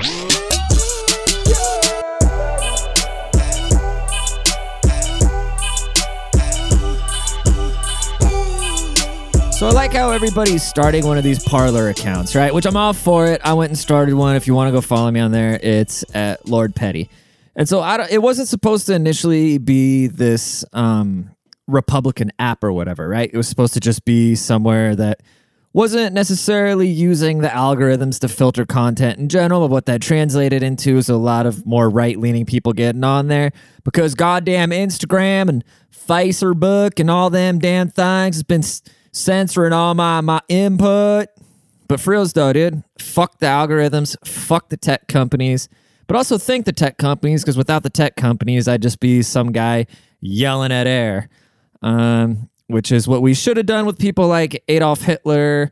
So I like how everybody's starting one of these Parler accounts, right? Which I'm all for it. I went and started one. If you want to go follow me on there, it's at Lord Petty. And so I it wasn't supposed to initially be this um, Republican app or whatever, right? It was supposed to just be somewhere that wasn't necessarily using the algorithms to filter content in general, but what that translated into is a lot of more right leaning people getting on there because goddamn Instagram and Facebook and all them damn things has been censoring all my my input. But for reals though, dude, fuck the algorithms, fuck the tech companies, but also thank the tech companies because without the tech companies, I'd just be some guy yelling at air. Um, which is what we should have done with people like Adolf Hitler,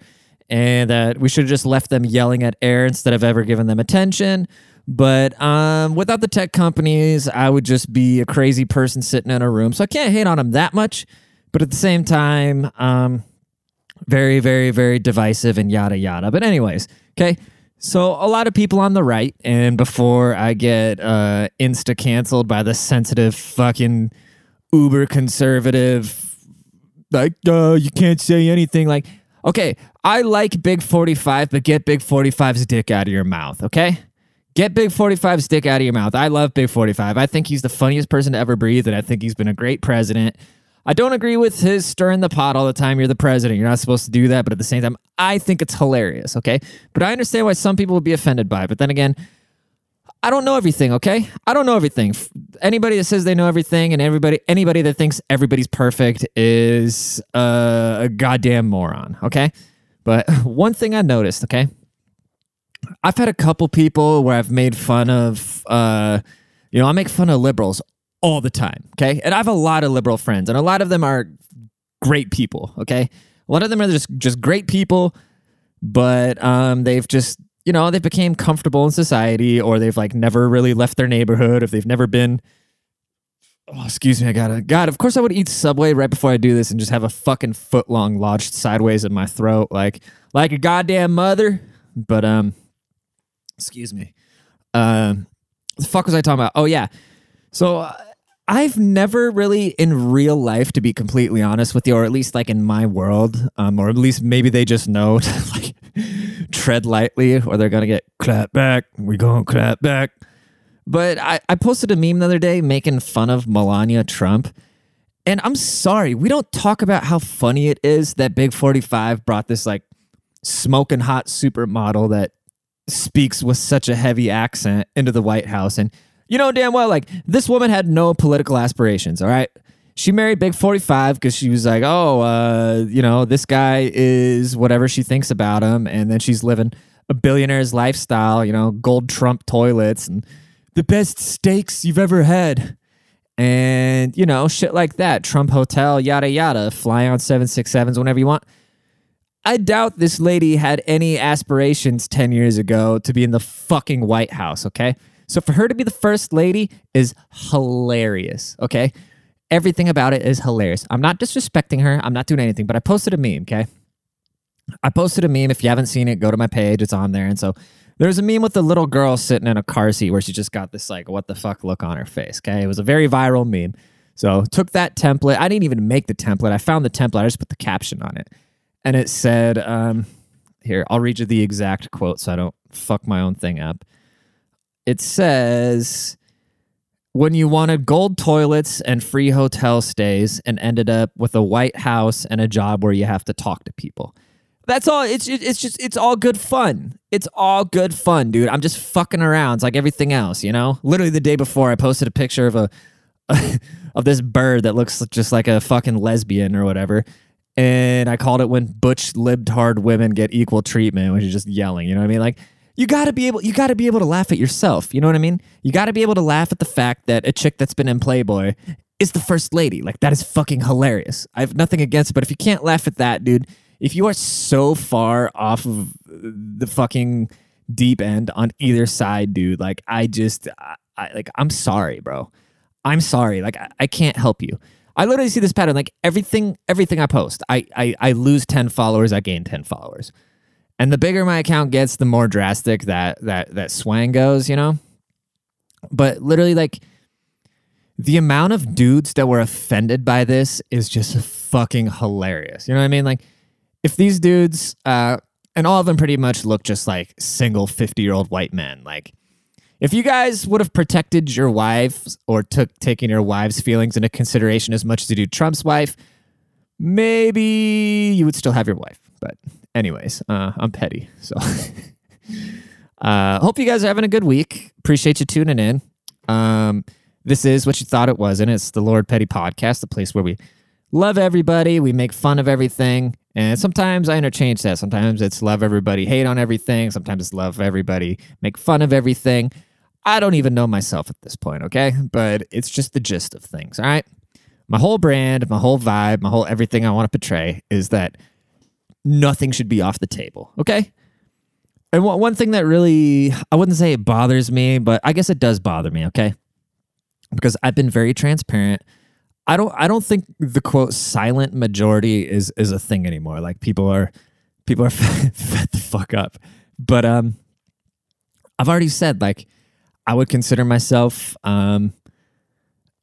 and that we should have just left them yelling at air instead of ever giving them attention. But um, without the tech companies, I would just be a crazy person sitting in a room. So I can't hate on them that much. But at the same time, um, very, very, very divisive and yada yada. But anyways, okay. So a lot of people on the right, and before I get uh, insta canceled by the sensitive fucking uber conservative, like uh, you can't say anything. Like, okay, I like Big Forty Five, but get Big 45's dick out of your mouth. Okay. Get Big 45's dick out of your mouth. I love Big 45. I think he's the funniest person to ever breathe, and I think he's been a great president. I don't agree with his stirring the pot all the time. You're the president. You're not supposed to do that. But at the same time, I think it's hilarious. Okay. But I understand why some people would be offended by it. But then again, I don't know everything, okay? I don't know everything. Anybody that says they know everything and everybody anybody that thinks everybody's perfect is uh, a goddamn moron, okay? But one thing I noticed, okay? I've had a couple people where I've made fun of uh, you know, I make fun of liberals all the time. Okay. And I have a lot of liberal friends, and a lot of them are great people. Okay. A lot of them are just, just great people, but um, they've just, you know, they became comfortable in society or they've like never really left their neighborhood, if they've never been. Oh, excuse me. I gotta. God, of course I would eat Subway right before I do this and just have a fucking foot long lodged sideways in my throat, like like a goddamn mother. But um, excuse me. Um, the fuck was I talking about? Oh yeah. So uh, I've never really in real life, to be completely honest with you, or at least like in my world, um, or at least maybe they just know like tread lightly or they're gonna get clap back. We gonna clap back. But I, I posted a meme the other day making fun of Melania Trump. And I'm sorry, we don't talk about how funny it is that Big 45 brought this like smoking hot supermodel that speaks with such a heavy accent into the White House. And you know damn well, like this woman had no political aspirations. All right. She married Big 45 because she was like, oh, uh, you know, this guy is whatever she thinks about him. And then she's living a billionaire's lifestyle, you know, gold Trump toilets and the best steaks you've ever had. And, you know, shit like that. Trump Hotel, yada, yada. Fly on 767s whenever you want. I doubt this lady had any aspirations 10 years ago to be in the fucking White House, okay? So for her to be the first lady is hilarious. Okay. Everything about it is hilarious. I'm not disrespecting her. I'm not doing anything, but I posted a meme. Okay. I posted a meme. If you haven't seen it, go to my page. It's on there. And so there's a meme with a little girl sitting in a car seat where she just got this like, what the fuck look on her face. Okay. It was a very viral meme. So took that template. I didn't even make the template. I found the template. I just put the caption on it. And it said, um, here, I'll read you the exact quote so I don't fuck my own thing up it says when you wanted gold toilets and free hotel stays and ended up with a White House and a job where you have to talk to people. That's all. It's it's just it's all good fun. It's all good fun, dude. I'm just fucking around. It's like everything else, you know. Literally the day before, I posted a picture of a of this bird that looks just like a fucking lesbian or whatever, and I called it when butch libtard women get equal treatment, which is just yelling. You know what I mean? Like you got to be able you got to be able to laugh at yourself you know what i mean? You got to be able to laugh at the fact that a chick that's been in playboy is the first lady. Like that is fucking hilarious. I have nothing against it but if you can't laugh at that dude if you are so far off of the fucking deep end on either side dude like i just I, I like i'm sorry bro. I'm sorry. Like I, I can't help you. I literally see this pattern. Like everything, everything I post, I, I I lose ten followers, I gain ten followers And the bigger my account gets, the more drastic that that that swang goes, you know? But literally like the amount of dudes that were offended by this is just fucking hilarious. You know what I mean? Like if these dudes uh and all of them pretty much look just like single 50-year-old white men, like if you guys would have protected your wives or took taking your wife's feelings into consideration as much as you do Trump's wife, maybe you would still have your wife. But anyways, uh, I'm petty. So uh, hope you guys are having a good week. Appreciate you tuning in. Um, this is what you thought it was, and it's the Lord Petty Podcast, the place where we love everybody, we make fun of everything, and sometimes I interchange that. Sometimes it's love everybody, hate on everything. Sometimes it's love everybody, make fun of everything. I don't even know myself at this point, okay? But it's just the gist of things, all right? My whole brand, my whole vibe, my whole everything I want to portray is that nothing should be off the table, okay? And one thing that really, I wouldn't say it bothers me, but I guess it does bother me, okay? Because I've been very transparent. I don't I don't think the quote silent majority is is a thing anymore. Like people are people are fed the fuck up. But um I've already said like I would consider myself um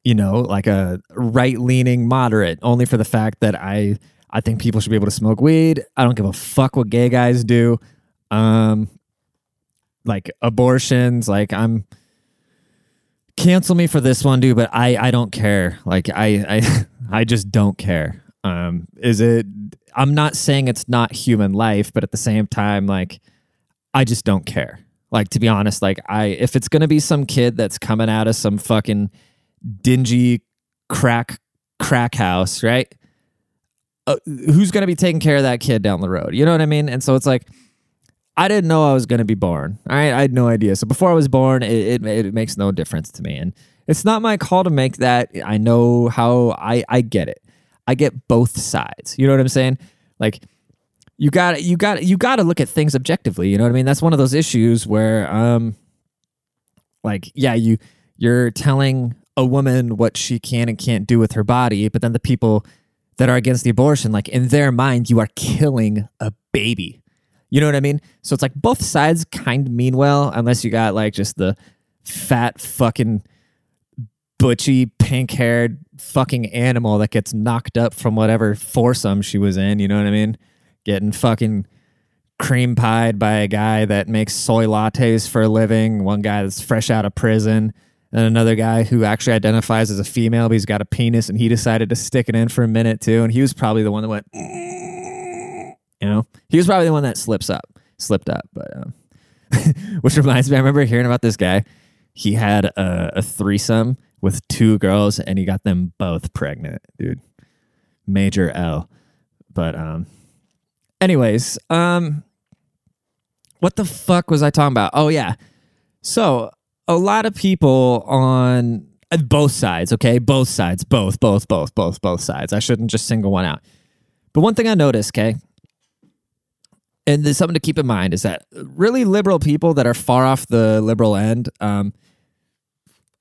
you know, like a right-leaning moderate only for the fact that I I think people should be able to smoke weed. I don't give a fuck what gay guys do. Um, like abortions. Like I'm cancel me for this one, dude. But I I don't care. Like I I I just don't care. Um, is it? I'm not saying it's not human life, but at the same time, like I just don't care. Like to be honest, like I if it's gonna be some kid that's coming out of some fucking dingy crack crack house, right? Uh, who's going to be taking care of that kid down the road? You know what I mean? And so it's like, I didn't know I was going to be born. All right. I had no idea. So before I was born, it, it, it, makes no difference to me. And it's not my call to make that. I know how I, I get it. I get both sides. You know what I'm saying? Like, you got you got you got to look at things objectively. You know what I mean? That's one of those issues where, um, like, yeah, you you're telling a woman what she can and can't do with her body, but then the people that are against the abortion, like in their mind, you are killing a baby. You know what I mean? So it's like both sides kind of mean well, unless you got like just the fat fucking butchy, pink haired fucking animal that gets knocked up from whatever foursome she was in. You know what I mean? Getting fucking cream pied by a guy that makes soy lattes for a living, one guy that's fresh out of prison and another guy who actually identifies as a female, but he's got a penis, and he decided to stick it in for a minute too. And he was probably the one that went, you know, he was probably the one that slips up, slipped up. But um, which reminds me, I remember hearing about this guy. He had a, a threesome with two girls, and he got them both pregnant, dude. Major L. But um, anyways, um, what the fuck was I talking about? Oh yeah. So a lot of people on uh, both sides, okay? Both sides, both, both, both, both, both sides. I shouldn't just single one out. But one thing I noticed, okay, and there's something to keep in mind is that really liberal people that are far off the liberal end, um,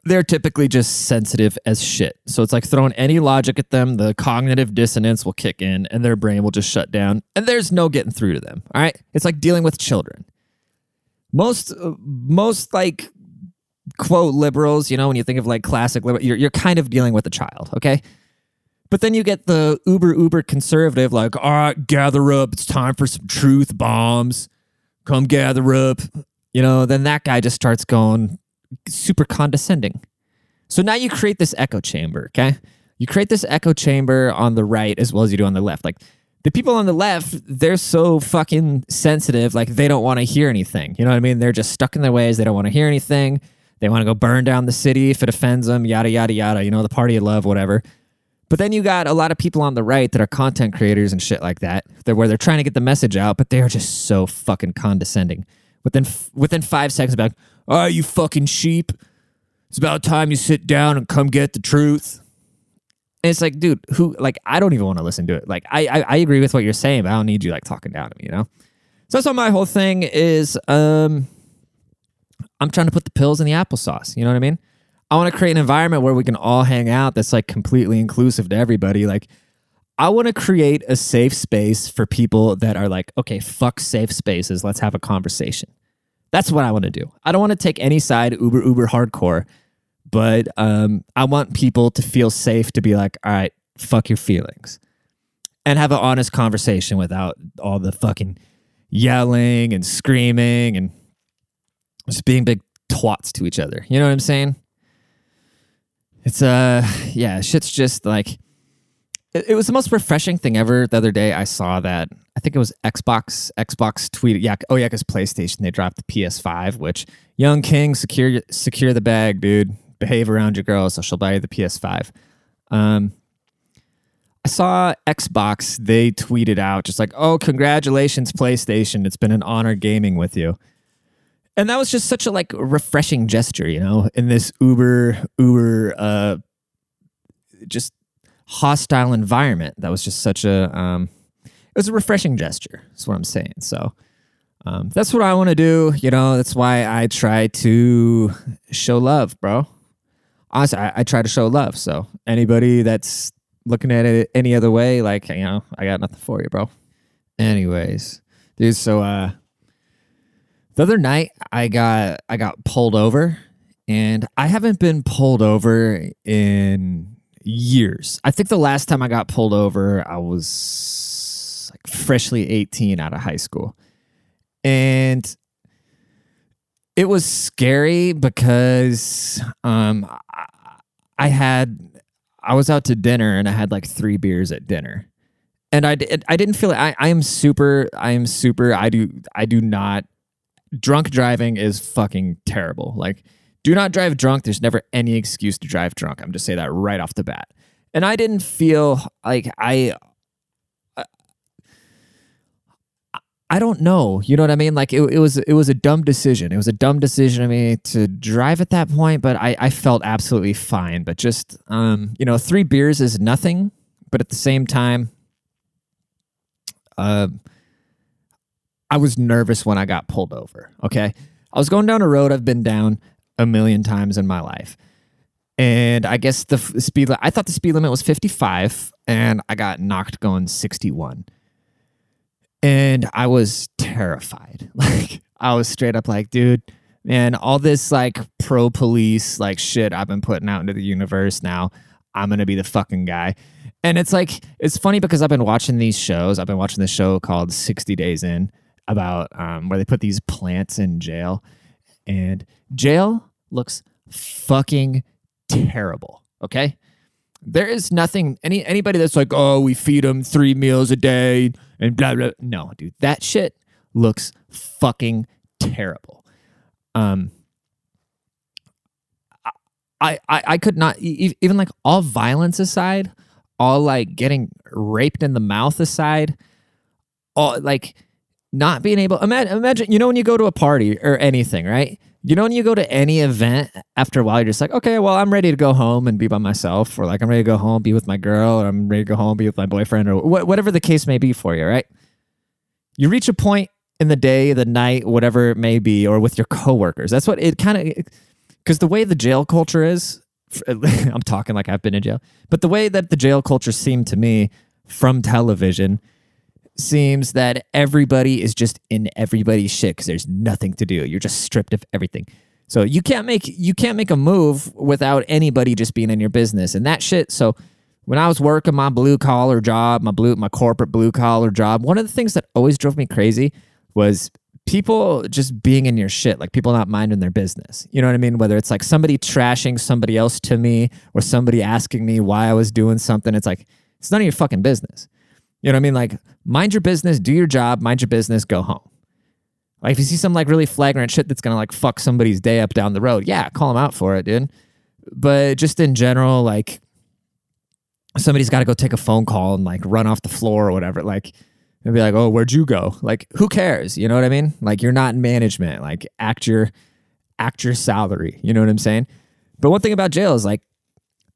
they're typically just sensitive as shit. So it's like throwing any logic at them, the cognitive dissonance will kick in and their brain will just shut down and there's no getting through to them. All right? It's like dealing with children. Most uh, most like quote liberals, you know, when you think of like classic liberal, you're, you're kind of dealing with a child, okay? But then you get the uber, uber conservative, like, all right, gather up. It's time for some truth bombs. Come gather up. You know, then that guy just starts going super condescending. So now you create this echo chamber, okay? You create this echo chamber on the right as well as you do on the left. Like, the people on the left, they're so fucking sensitive, like they don't want to hear anything. You know what I mean? They're just stuck in their ways. They don't want to hear anything. They want to go burn down the city if it offends them, yada, yada, yada, you know, the party of love, whatever. But then you got a lot of people on the right that are content creators and shit like that, that where they're trying to get the message out, but they're just so fucking condescending. Within within five seconds, about, right, you fucking sheep. It's about time you sit down and come get the truth. And it's like, dude, who like I don't even want to listen to it. Like I, I I agree with what you're saying, but I don't need you like talking down to me, you know? So that's what my whole thing is. Um I'm trying to put the pills in the applesauce. You know what I mean? I want to create an environment where we can all hang out that's like completely inclusive to everybody. Like, I want to create a safe space for people that are like, okay, fuck safe spaces. Let's have a conversation. That's what I want to do. I don't want to take any side uber, uber hardcore, but um, I want people to feel safe to be like, all right, fuck your feelings and have an honest conversation without all the fucking yelling and screaming and just being big twats to each other. You know what I'm saying? It's uh yeah, shit's just like it, it was the most refreshing thing ever. The other day I saw that I think it was Xbox. Xbox tweeted, yeah, oh yeah, because PlayStation they dropped the PS5, which young king secure secure the bag, dude. Behave around your girl, so she'll buy you the PS5. Um, I saw Xbox. They tweeted out just like, "Oh, congratulations, PlayStation! It's been an honor gaming with you." And that was just such a like refreshing gesture, you know, in this uber uber uh, just hostile environment. That was just such a um, it was a refreshing gesture. That's what I'm saying. So um, that's what I want to do. You know, that's why I try to show love, bro. Honestly, I, I try to show love. So anybody that's looking at it any other way, like you know, I got nothing for you, bro. Anyways, dude. So uh, the other night I got I got pulled over, and I haven't been pulled over in years. I think the last time I got pulled over, I was like freshly 18 out of high school. And it was scary because um, I had I was out to dinner and I had like three beers at dinner, and I I didn't feel I I am super I am super I do I do not drunk driving is fucking terrible like do not drive drunk. There's never any excuse to drive drunk. I'm just say that right off the bat. And I didn't feel like I I don't know. You know what I mean? Like it, it was it was a dumb decision. It was a dumb decision of me to drive at that point, but I, I felt absolutely fine. But just um, you know, three beers is nothing, but at the same time, uh, I was nervous when I got pulled over. Okay. I was going down a road I've been down a million times in my life. And I guess the speed I thought the speed limit was 55 and I got knocked going 61. And I was terrified. Like I was straight up like, dude, man, all this like pro police like shit I've been putting out into the universe now, I'm going to be the fucking guy. And it's like it's funny because I've been watching these shows. I've been watching this show called 60 Days In about um, where they put these plants in jail and jail looks fucking terrible. Okay. There is nothing, any anybody that's like, oh, we feed them three meals a day and blah blah. No, dude, that shit looks fucking terrible. Um, I, I, I could not even like all violence aside, all like getting raped in the mouth aside, all like not being able imagine, imagine you know when you go to a party or anything right? You know when you go to any event after a while you're just like okay well i'm ready to go home and be by myself or like i'm ready to go home be with my girl or i'm ready to go home be with my boyfriend or wh- whatever the case may be for you right? You reach a point in the day the night whatever it may be or with your coworkers. That's what it kind of because the way the jail culture is i'm talking like i've been in jail but the way that the jail culture seemed to me from television seems that everybody is just in everybody's shit because there's nothing to do. You're just stripped of everything. So you can't make you can't make a move without anybody just being in your business and that shit. So when I was working my blue collar job, my blue my corporate blue collar job, one of the things that always drove me crazy was people just being in your shit, like people not minding their business. You know what I mean? Whether it's like somebody trashing somebody else to me or somebody asking me why I was doing something, it's like it's none of your fucking business. You know what I mean? Like, mind your business, do your job, mind your business, go home. Like, if you see some like really flagrant shit that's gonna like fuck somebody's day up down the road, yeah, call them out for it, dude. But just in general, like, somebody's got to go take a phone call and like run off the floor or whatever. Like, and be like, "Oh, where'd you go?" Like, who cares? You know what I mean? Like, you're not in management. Like, act your act your salary. You know what I'm saying? But one thing about jail is like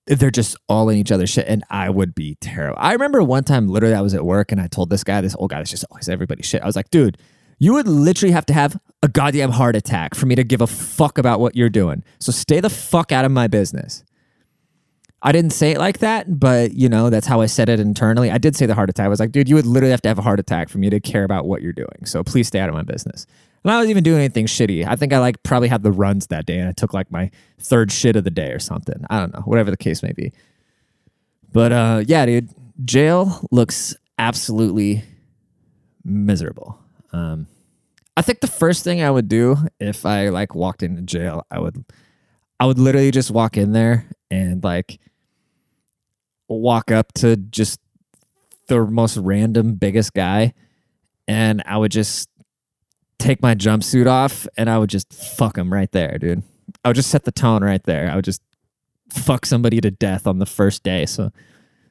they're just all in each other's shit, and I would be terrible. I remember one time, literally, I was at work and I told this guy, this old guy, that's just always everybody's shit. I was like, dude, you would literally have to have a goddamn heart attack for me to give a fuck about what you're doing. So stay the fuck out of my business. I didn't say it like that, but you know, that's how I said it internally. I did say the heart attack. I was like, dude, you would literally have to have a heart attack for me to care about what you're doing. So please stay out of my business. And I wasn't even doing anything shitty. I think I like probably had the runs that day and I took like my third shit of the day or something. I don't know, whatever the case may be. But uh yeah, dude, jail looks absolutely miserable. Um I think the first thing I would do if I like walked into jail, I would I would literally just walk in there and like walk up to just the most random biggest guy and I would just take my jumpsuit off and I would just fuck him right there, dude. I would just set the tone right there. I would just fuck somebody to death on the first day. So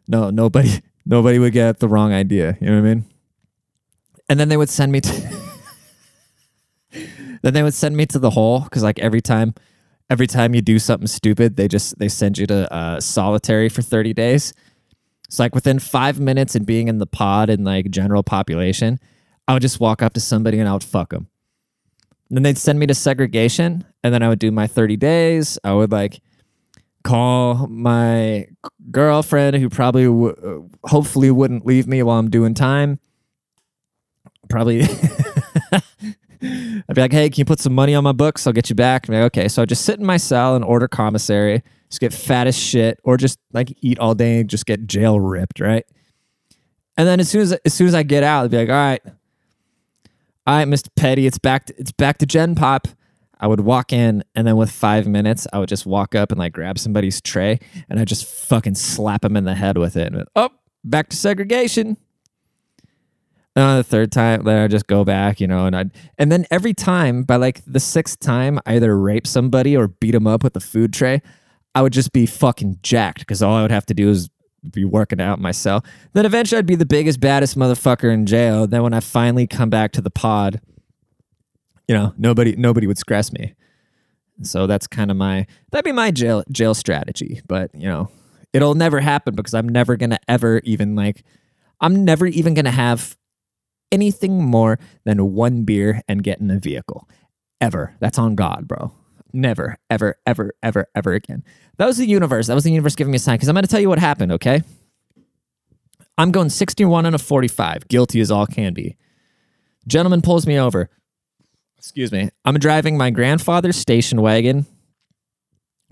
no, nobody nobody would get the wrong idea. You know what I mean? And then they would send me to then they would send me to the hole because like every time every time you do something stupid, they just they send you to uh, solitary for 30 days. It's like within five minutes and being in the pod and like general population, I would just walk up to somebody and I would fuck them. then they'd send me to segregation, and then I would do my 30 days. I would like call my girlfriend, who probably, w- uh, hopefully, wouldn't leave me while I'm doing time. Probably. I'd be like, hey, can you put some money on my books? I'll get you back. Like, okay. So I just sit in my cell and order commissary, just get fat as shit, or just like eat all day and just get jail ripped, right? And then as soon as as soon as I get out, I'd be like, all right, all right, Mr. Petty, it's back to, it's back to Gen Pop. I would walk in and then with five minutes, I would just walk up and like grab somebody's tray and I just fucking slap them in the head with it. And oh, back to segregation. And on the third time, then I just go back, you know, and I and then every time by like the sixth time, I either rape somebody or beat them up with a food tray. I would just be fucking jacked because all I would have to do is be working out myself. Then eventually I'd be the biggest, baddest motherfucker in jail. Then when I finally come back to the pod, you know, nobody nobody would stress me. So that's kind of my that'd be my jail jail strategy. But you know, it'll never happen because I'm never gonna ever even like I'm never even gonna have anything more than one beer and get in a vehicle. Ever. That's on God, bro. Never, ever, ever, ever, ever again. That was the universe. That was the universe giving me a sign because I'm going to tell you what happened, okay? I'm going 61 and a 45, guilty as all can be. Gentleman pulls me over. Excuse me. I'm driving my grandfather's station wagon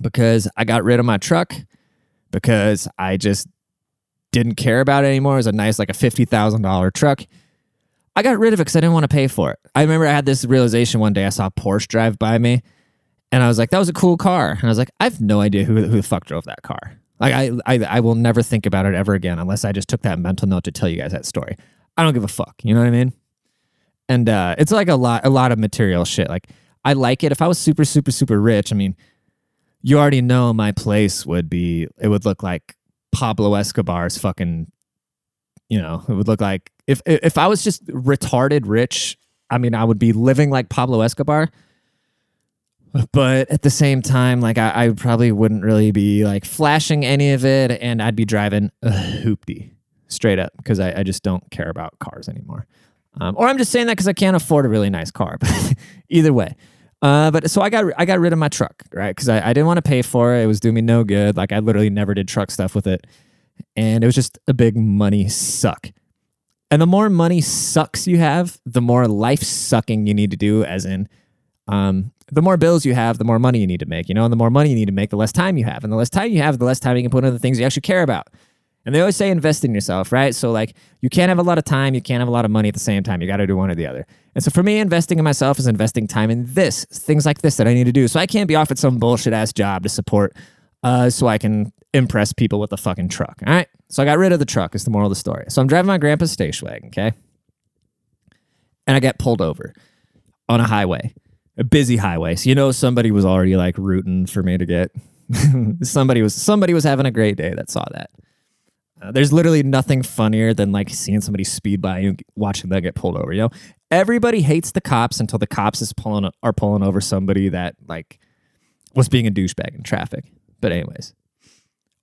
because I got rid of my truck because I just didn't care about it anymore. It was a nice, like a $50,000 truck. I got rid of it because I didn't want to pay for it. I remember I had this realization one day. I saw Porsche drive by me, and I was like, "That was a cool car." And I was like, "I have no idea who who the fuck drove that car." Like, I, I I will never think about it ever again unless I just took that mental note to tell you guys that story. I don't give a fuck. You know what I mean? And uh, it's like a lot a lot of material shit. Like, I like it. If I was super super super rich, I mean, you already know my place would be. It would look like Pablo Escobar's fucking. You know, it would look like if if I was just retarded rich, I mean, I would be living like Pablo Escobar. But at the same time, like I, I probably wouldn't really be like flashing any of it, and I'd be driving a hoopty straight up because I, I just don't care about cars anymore. Um, or I'm just saying that because I can't afford a really nice car. But either way, uh, but so I got I got rid of my truck, right? Because I, I didn't want to pay for it. It was doing me no good. Like I literally never did truck stuff with it, and it was just a big money suck. And the more money sucks you have, the more life sucking you need to do, as in, um, the more bills you have, the more money you need to make, you know, and the more money you need to make, the less time you have. And the less time you have, the less time you can put into the things you actually care about. And they always say invest in yourself, right? So, like, you can't have a lot of time, you can't have a lot of money at the same time. You got to do one or the other. And so, for me, investing in myself is investing time in this, things like this that I need to do. So, I can't be offered some bullshit ass job to support uh, so I can impress people with a fucking truck. All right. So I got rid of the truck, is the moral of the story. So I'm driving my grandpa's station wagon, okay? And I get pulled over on a highway, a busy highway. So you know somebody was already like rooting for me to get somebody was somebody was having a great day that saw that. Uh, there's literally nothing funnier than like seeing somebody speed by and watching them get pulled over. You know, everybody hates the cops until the cops is pulling are pulling over somebody that like was being a douchebag in traffic. But anyways,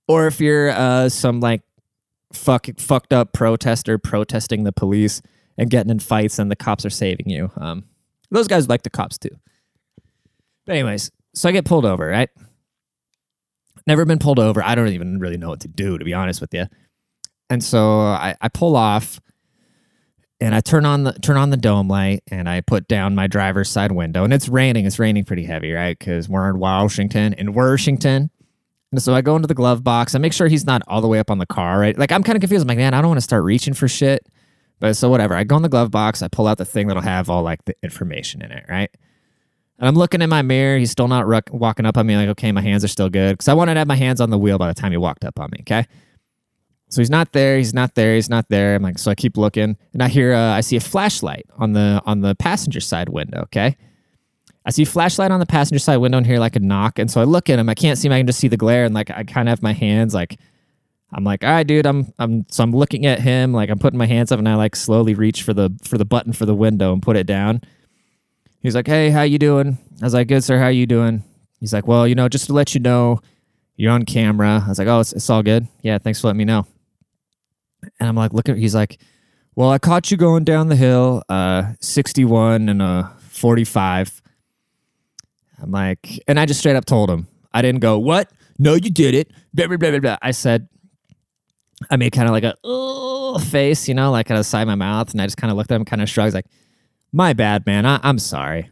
or if you're uh, some like fuck, fucked up protester protesting the police and getting in fights and the cops are saving you. Um, those guys like the cops too. But anyways, so I get pulled over, right? Never been pulled over. I don't even really know what to do, to be honest with you. And so I, I pull off and I turn on the turn on the dome light and I put down my driver's side window. And it's raining. It's raining pretty heavy, right? Because we're in Washington. In Washington. And so I go into the glove box. I make sure he's not all the way up on the car, right? Like I'm kind of confused. I'm like, man, I don't want to start reaching for shit. But so whatever. I go in the glove box. I pull out the thing that'll have all like the information in it, right? And I'm looking in my mirror. He's still not ruck- walking up on me. Like, okay, my hands are still good because I wanted to have my hands on the wheel by the time he walked up on me. Okay. So he's not there. He's not there. He's not there. I'm like, so I keep looking, and I hear, uh, I see a flashlight on the on the passenger side window. Okay. I see flashlight on the passenger side window and hear like a knock. And so I look at him. I can't see him. I can just see the glare. And like I kind of have my hands like I'm like, all right, dude. I'm I'm so I'm looking at him. Like I'm putting my hands up and I like slowly reach for the for the button for the window and put it down. He's like, hey, how you doing? I was like, good, sir. How you doing? He's like, well, you know, just to let you know, you're on camera. I was like, oh, it's, it's all good. Yeah, thanks for letting me know. And I'm like, look at. He's like, well, I caught you going down the hill, uh, 61 and a 45. I'm like, and I just straight up told him. I didn't go, what? No, you did it. Blah, blah, blah, blah. I said, I made kind of like a face, you know, like out of the side of my mouth. And I just kind of looked at him, kind of shrugged, like, my bad, man. I, I'm sorry.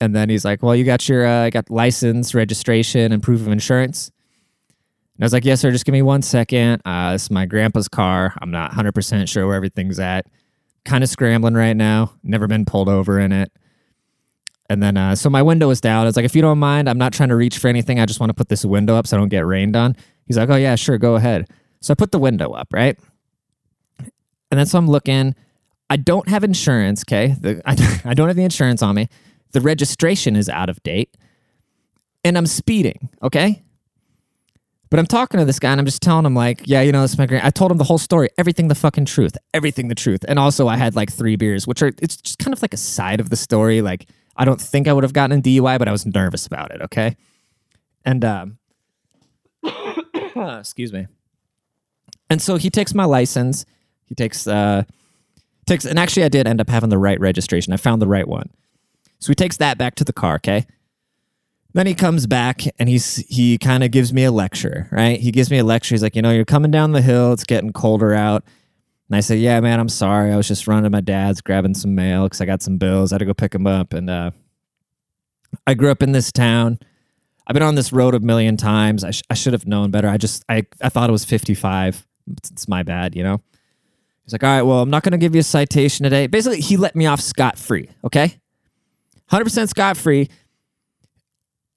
And then he's like, well, you got your uh, got license, registration, and proof of insurance. And I was like, yes, sir. Just give me one second. Uh, this is my grandpa's car. I'm not 100% sure where everything's at. Kind of scrambling right now. Never been pulled over in it. And then, uh, so my window was down. I was like, if you don't mind, I'm not trying to reach for anything. I just want to put this window up so I don't get rained on. He's like, oh, yeah, sure, go ahead. So I put the window up, right? And then so I'm looking. I don't have insurance, okay? The, I, I don't have the insurance on me. The registration is out of date. And I'm speeding, okay? But I'm talking to this guy and I'm just telling him, like, yeah, you know, this is my grand. I told him the whole story, everything the fucking truth, everything the truth. And also, I had like three beers, which are, it's just kind of like a side of the story. Like, I don't think I would have gotten a DUI, but I was nervous about it, okay? And, um, excuse me. And so he takes my license. He takes, uh, takes, and actually, I did end up having the right registration. I found the right one. So he takes that back to the car, okay? Then he comes back and he's he kind of gives me a lecture, right? He gives me a lecture. He's like, you know, you're coming down the hill. It's getting colder out. And I say, yeah, man, I'm sorry. I was just running to my dad's, grabbing some mail because I got some bills. I had to go pick them up. And uh, I grew up in this town. I've been on this road a million times. I, sh- I should have known better. I just I I thought it was 55. It's, it's my bad, you know. He's like, all right, well, I'm not going to give you a citation today. Basically, he let me off scot free. Okay, 100% scot free.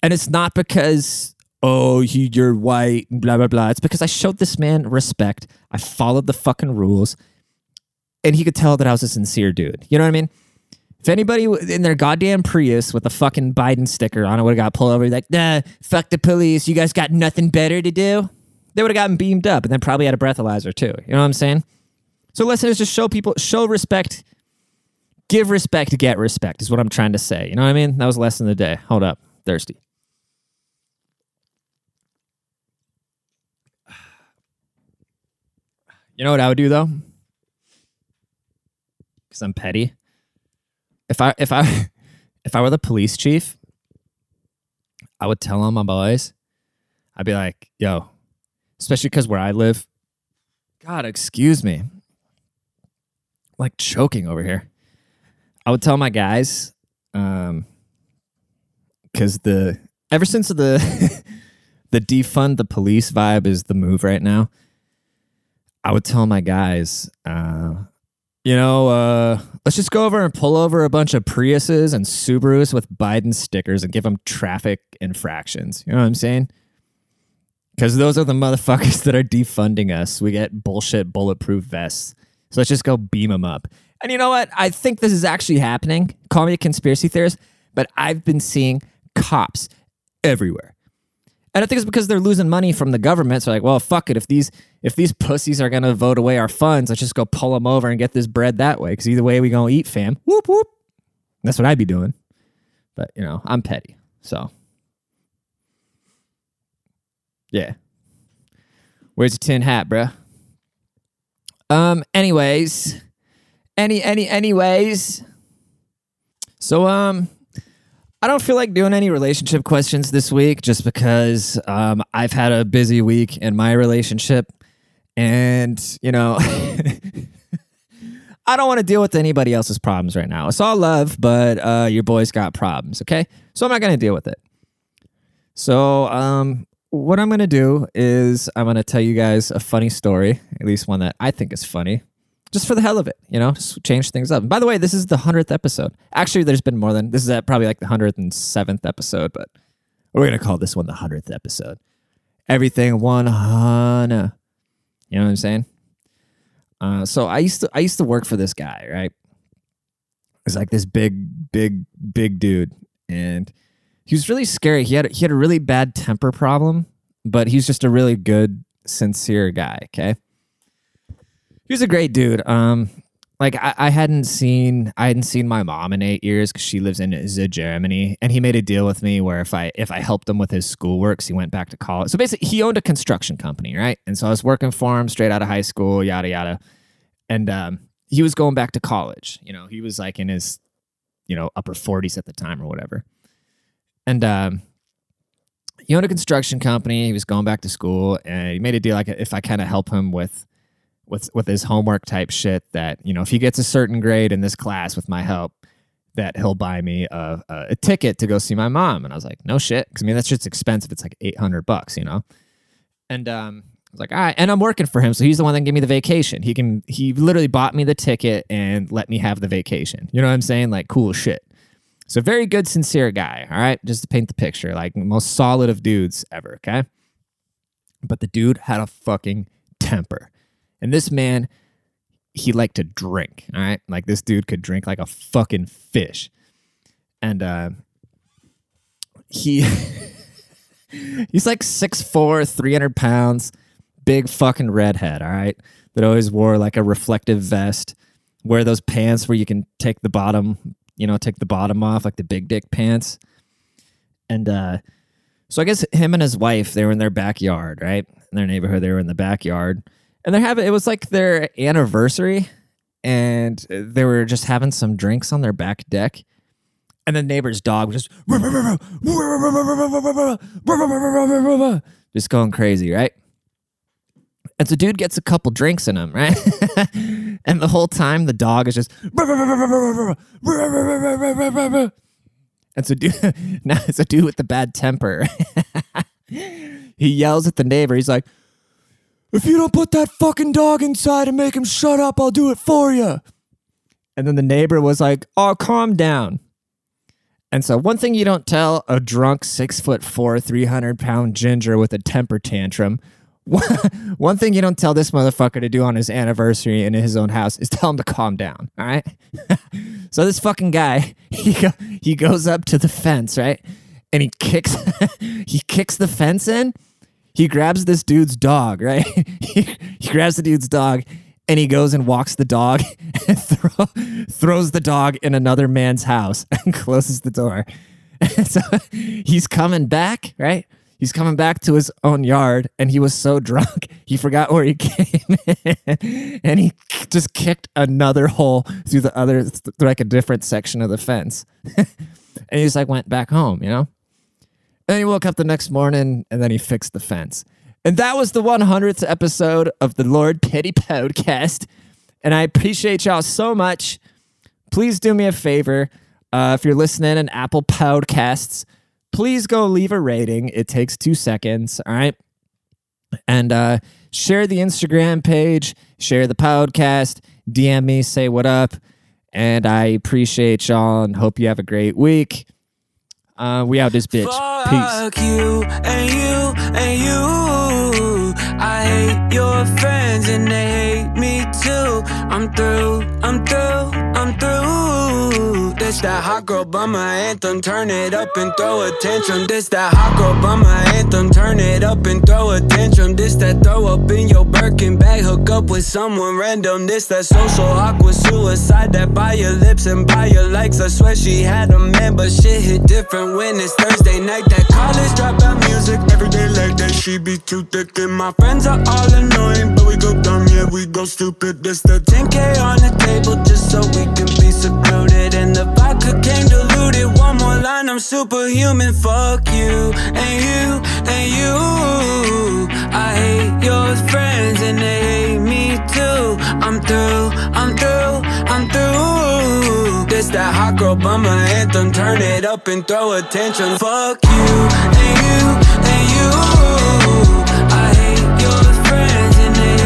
And it's not because, oh, you're white, blah, blah, blah. It's because I showed this man respect. I followed the fucking rules. And he could tell that I was a sincere dude. You know what I mean? If anybody in their goddamn Prius with a fucking Biden sticker on it would have got pulled over, like, nah, fuck the police. You guys got nothing better to do. They would have gotten beamed up and then probably had a breathalyzer too. You know what I'm saying? So listeners, just show people, show respect, give respect, get respect is what I'm trying to say. You know what I mean? That was lesson of the day. Hold up. Thirsty. You know what I would do though? Because I'm petty. If I if I if I were the police chief, I would tell on my boys. I'd be like, yo, especially because where I live, God, excuse me. I'm like choking over here. I would tell my guys, um, because the ever since the the defund the police vibe is the move right now. I would tell my guys, uh, you know, uh, let's just go over and pull over a bunch of Priuses and Subarus with Biden stickers and give them traffic infractions. You know what I'm saying? Because those are the motherfuckers that are defunding us. We get bullshit bulletproof vests. So let's just go beam them up. And you know what? I think this is actually happening. Call me a conspiracy theorist, but I've been seeing cops everywhere. And I think it's because they're losing money from the government. So like, well, fuck it. If these if these pussies are gonna vote away our funds, let's just go pull them over and get this bread that way. Because either way, we gonna eat, fam. Whoop whoop. That's what I'd be doing. But you know, I'm petty, so yeah. Where's the tin hat, bruh? Um. Anyways, any any anyways. So um, I don't feel like doing any relationship questions this week just because um, I've had a busy week in my relationship. And, you know, I don't want to deal with anybody else's problems right now. It's all love, but uh, your boy's got problems, okay? So I'm not going to deal with it. So, um, what I'm going to do is I'm going to tell you guys a funny story, at least one that I think is funny, just for the hell of it, you know, just change things up. And by the way, this is the 100th episode. Actually, there's been more than this is at probably like the 107th episode, but we're going to call this one the 100th episode. Everything 100. You know what I'm saying? Uh, so I used to I used to work for this guy, right? It's like this big, big, big dude, and he was really scary. He had he had a really bad temper problem, but he's just a really good, sincere guy. Okay, he was a great dude. Um, like I, I hadn't seen I hadn't seen my mom in eight years because she lives in Germany, and he made a deal with me where if I if I helped him with his schoolwork, he went back to college. So basically, he owned a construction company, right? And so I was working for him straight out of high school, yada yada, and um, he was going back to college. You know, he was like in his you know upper forties at the time or whatever. And um, he owned a construction company. He was going back to school, and he made a deal like if I kind of help him with with with his homework type shit, that you know if he gets a certain grade in this class with my help, that he'll buy me a, a, a ticket to go see my mom. And I was like, no shit, because I mean that's just expensive. It's like eight hundred bucks, you know. And um, I was like, all right, and I'm working for him, so he's the one that gave me the vacation. He can he literally bought me the ticket and let me have the vacation. You know what I'm saying? Like cool shit. So very good, sincere guy. All right, just to paint the picture, like most solid of dudes ever. Okay, but the dude had a fucking temper, and this man, he liked to drink. All right, like this dude could drink like a fucking fish, and uh, he. he's like 6'4, 300 pounds, big fucking redhead, all right? That always wore like a reflective vest, wear those pants where you can take the bottom you know, take the bottom off, like the big dick pants. And uh, so I guess him and his wife, they were in their backyard, right? In their neighborhood, they were in the backyard. And they're having, it was like their anniversary. And they were just having some drinks on their back deck. And the neighbor's dog was just, just going crazy, right? And so dude gets a couple drinks in him, right? and the whole time the dog is just and so dude now it's a dude with the bad temper. he yells at the neighbor. He's like, if you don't put that fucking dog inside and make him shut up, I'll do it for you. And then the neighbor was like, oh, calm down. And so, one thing you don't tell a drunk six foot four, 300 pound ginger with a temper tantrum one thing you don't tell this motherfucker to do on his anniversary in his own house is tell him to calm down. All right. so this fucking guy, he go, he goes up to the fence, right, and he kicks he kicks the fence in. He grabs this dude's dog, right. he, he grabs the dude's dog, and he goes and walks the dog and throw, throws the dog in another man's house and closes the door. And so he's coming back, right? He's coming back to his own yard and he was so drunk he forgot where he came in and he just kicked another hole through the other through like a different section of the fence. And he just like went back home you know? And he woke up the next morning and then he fixed the fence. And that was the 100th episode of the lord petty podcast. And i appreciate y'all so much. Please do me a favor uh, if you're listening in apple podcasts please go leave a rating. It takes two seconds. All right. And uh, share the Instagram page, share the podcast, DM me, say what up. And I appreciate y'all and hope you have a great week. Uh, we out this bitch. Fuck Peace. you and you and you. I hate your friends and they hate me too. I'm through, I'm through, I'm through. This that hot girl bummer anthem. Turn it up and throw a tantrum. This that hot girl bummer anthem. Turn it up and throw a tantrum. This that throw up in your Birkin bag. Hook up with someone random. This that social awkward suicide. That by your lips and by your likes. I swear she had a man, but shit hit different when it's Thursday night. That college dropout music. Every day like that. She be too thick. And my friends are all annoying. But we go dumb, yeah, we go stupid. This the 10K on the table just so we can be secluded and the vodka came diluted. One more line, I'm superhuman. Fuck you and you and you. I hate your friends and they hate me too. I'm through, I'm through, I'm through. This that hot girl bummer anthem. Turn it up and throw attention. Fuck you and you and you. I hate your friends and they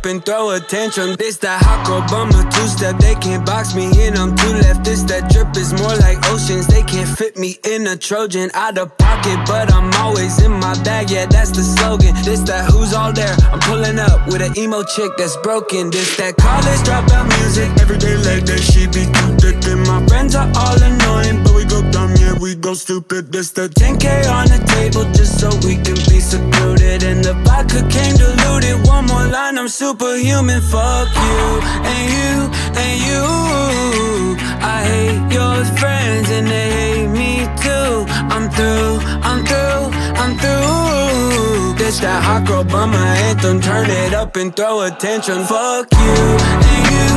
up and throw attention. This that hot bummer two step. They can't box me in. I'm two left. This that drip is more like oceans. They can't fit me in a Trojan. Out of pocket, but I'm always in my bag. Yeah, that's the slogan. This that who's all there. I'm pulling up with an emo chick that's broken. This that college dropout music. Every day like that, she be too thick. And my friends are all annoying, but we go dumb, yeah, we go stupid. This the 10K on the table just so we can be secluded. And the vodka came diluted. One more line, I'm superhuman. Fuck you and you and you. I hate your friends and they hate me too. I'm through, I'm through, I'm through. This that hot girl bummer anthem. Turn it up and throw attention. Fuck you and you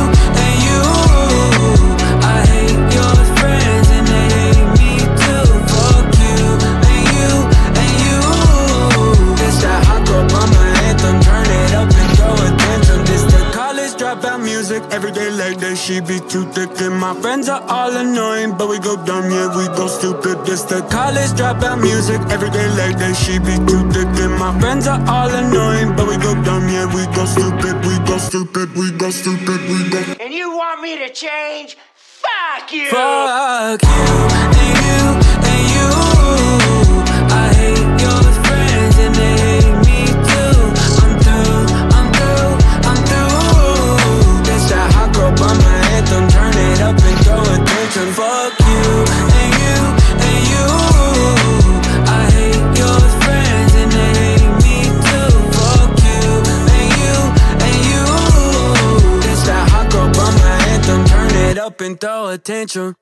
and you. I hate your friends she be too thick. And my friends are all annoying, but we go dumb, yeah, we go stupid. This the college dropout music. Every day like that, she be too thick. And my friends are all annoying, but we go dumb, yeah, we go stupid, we go stupid, we go stupid, we go. And you want me to change? Fuck you! Fuck you and you and you. Up and throw attention.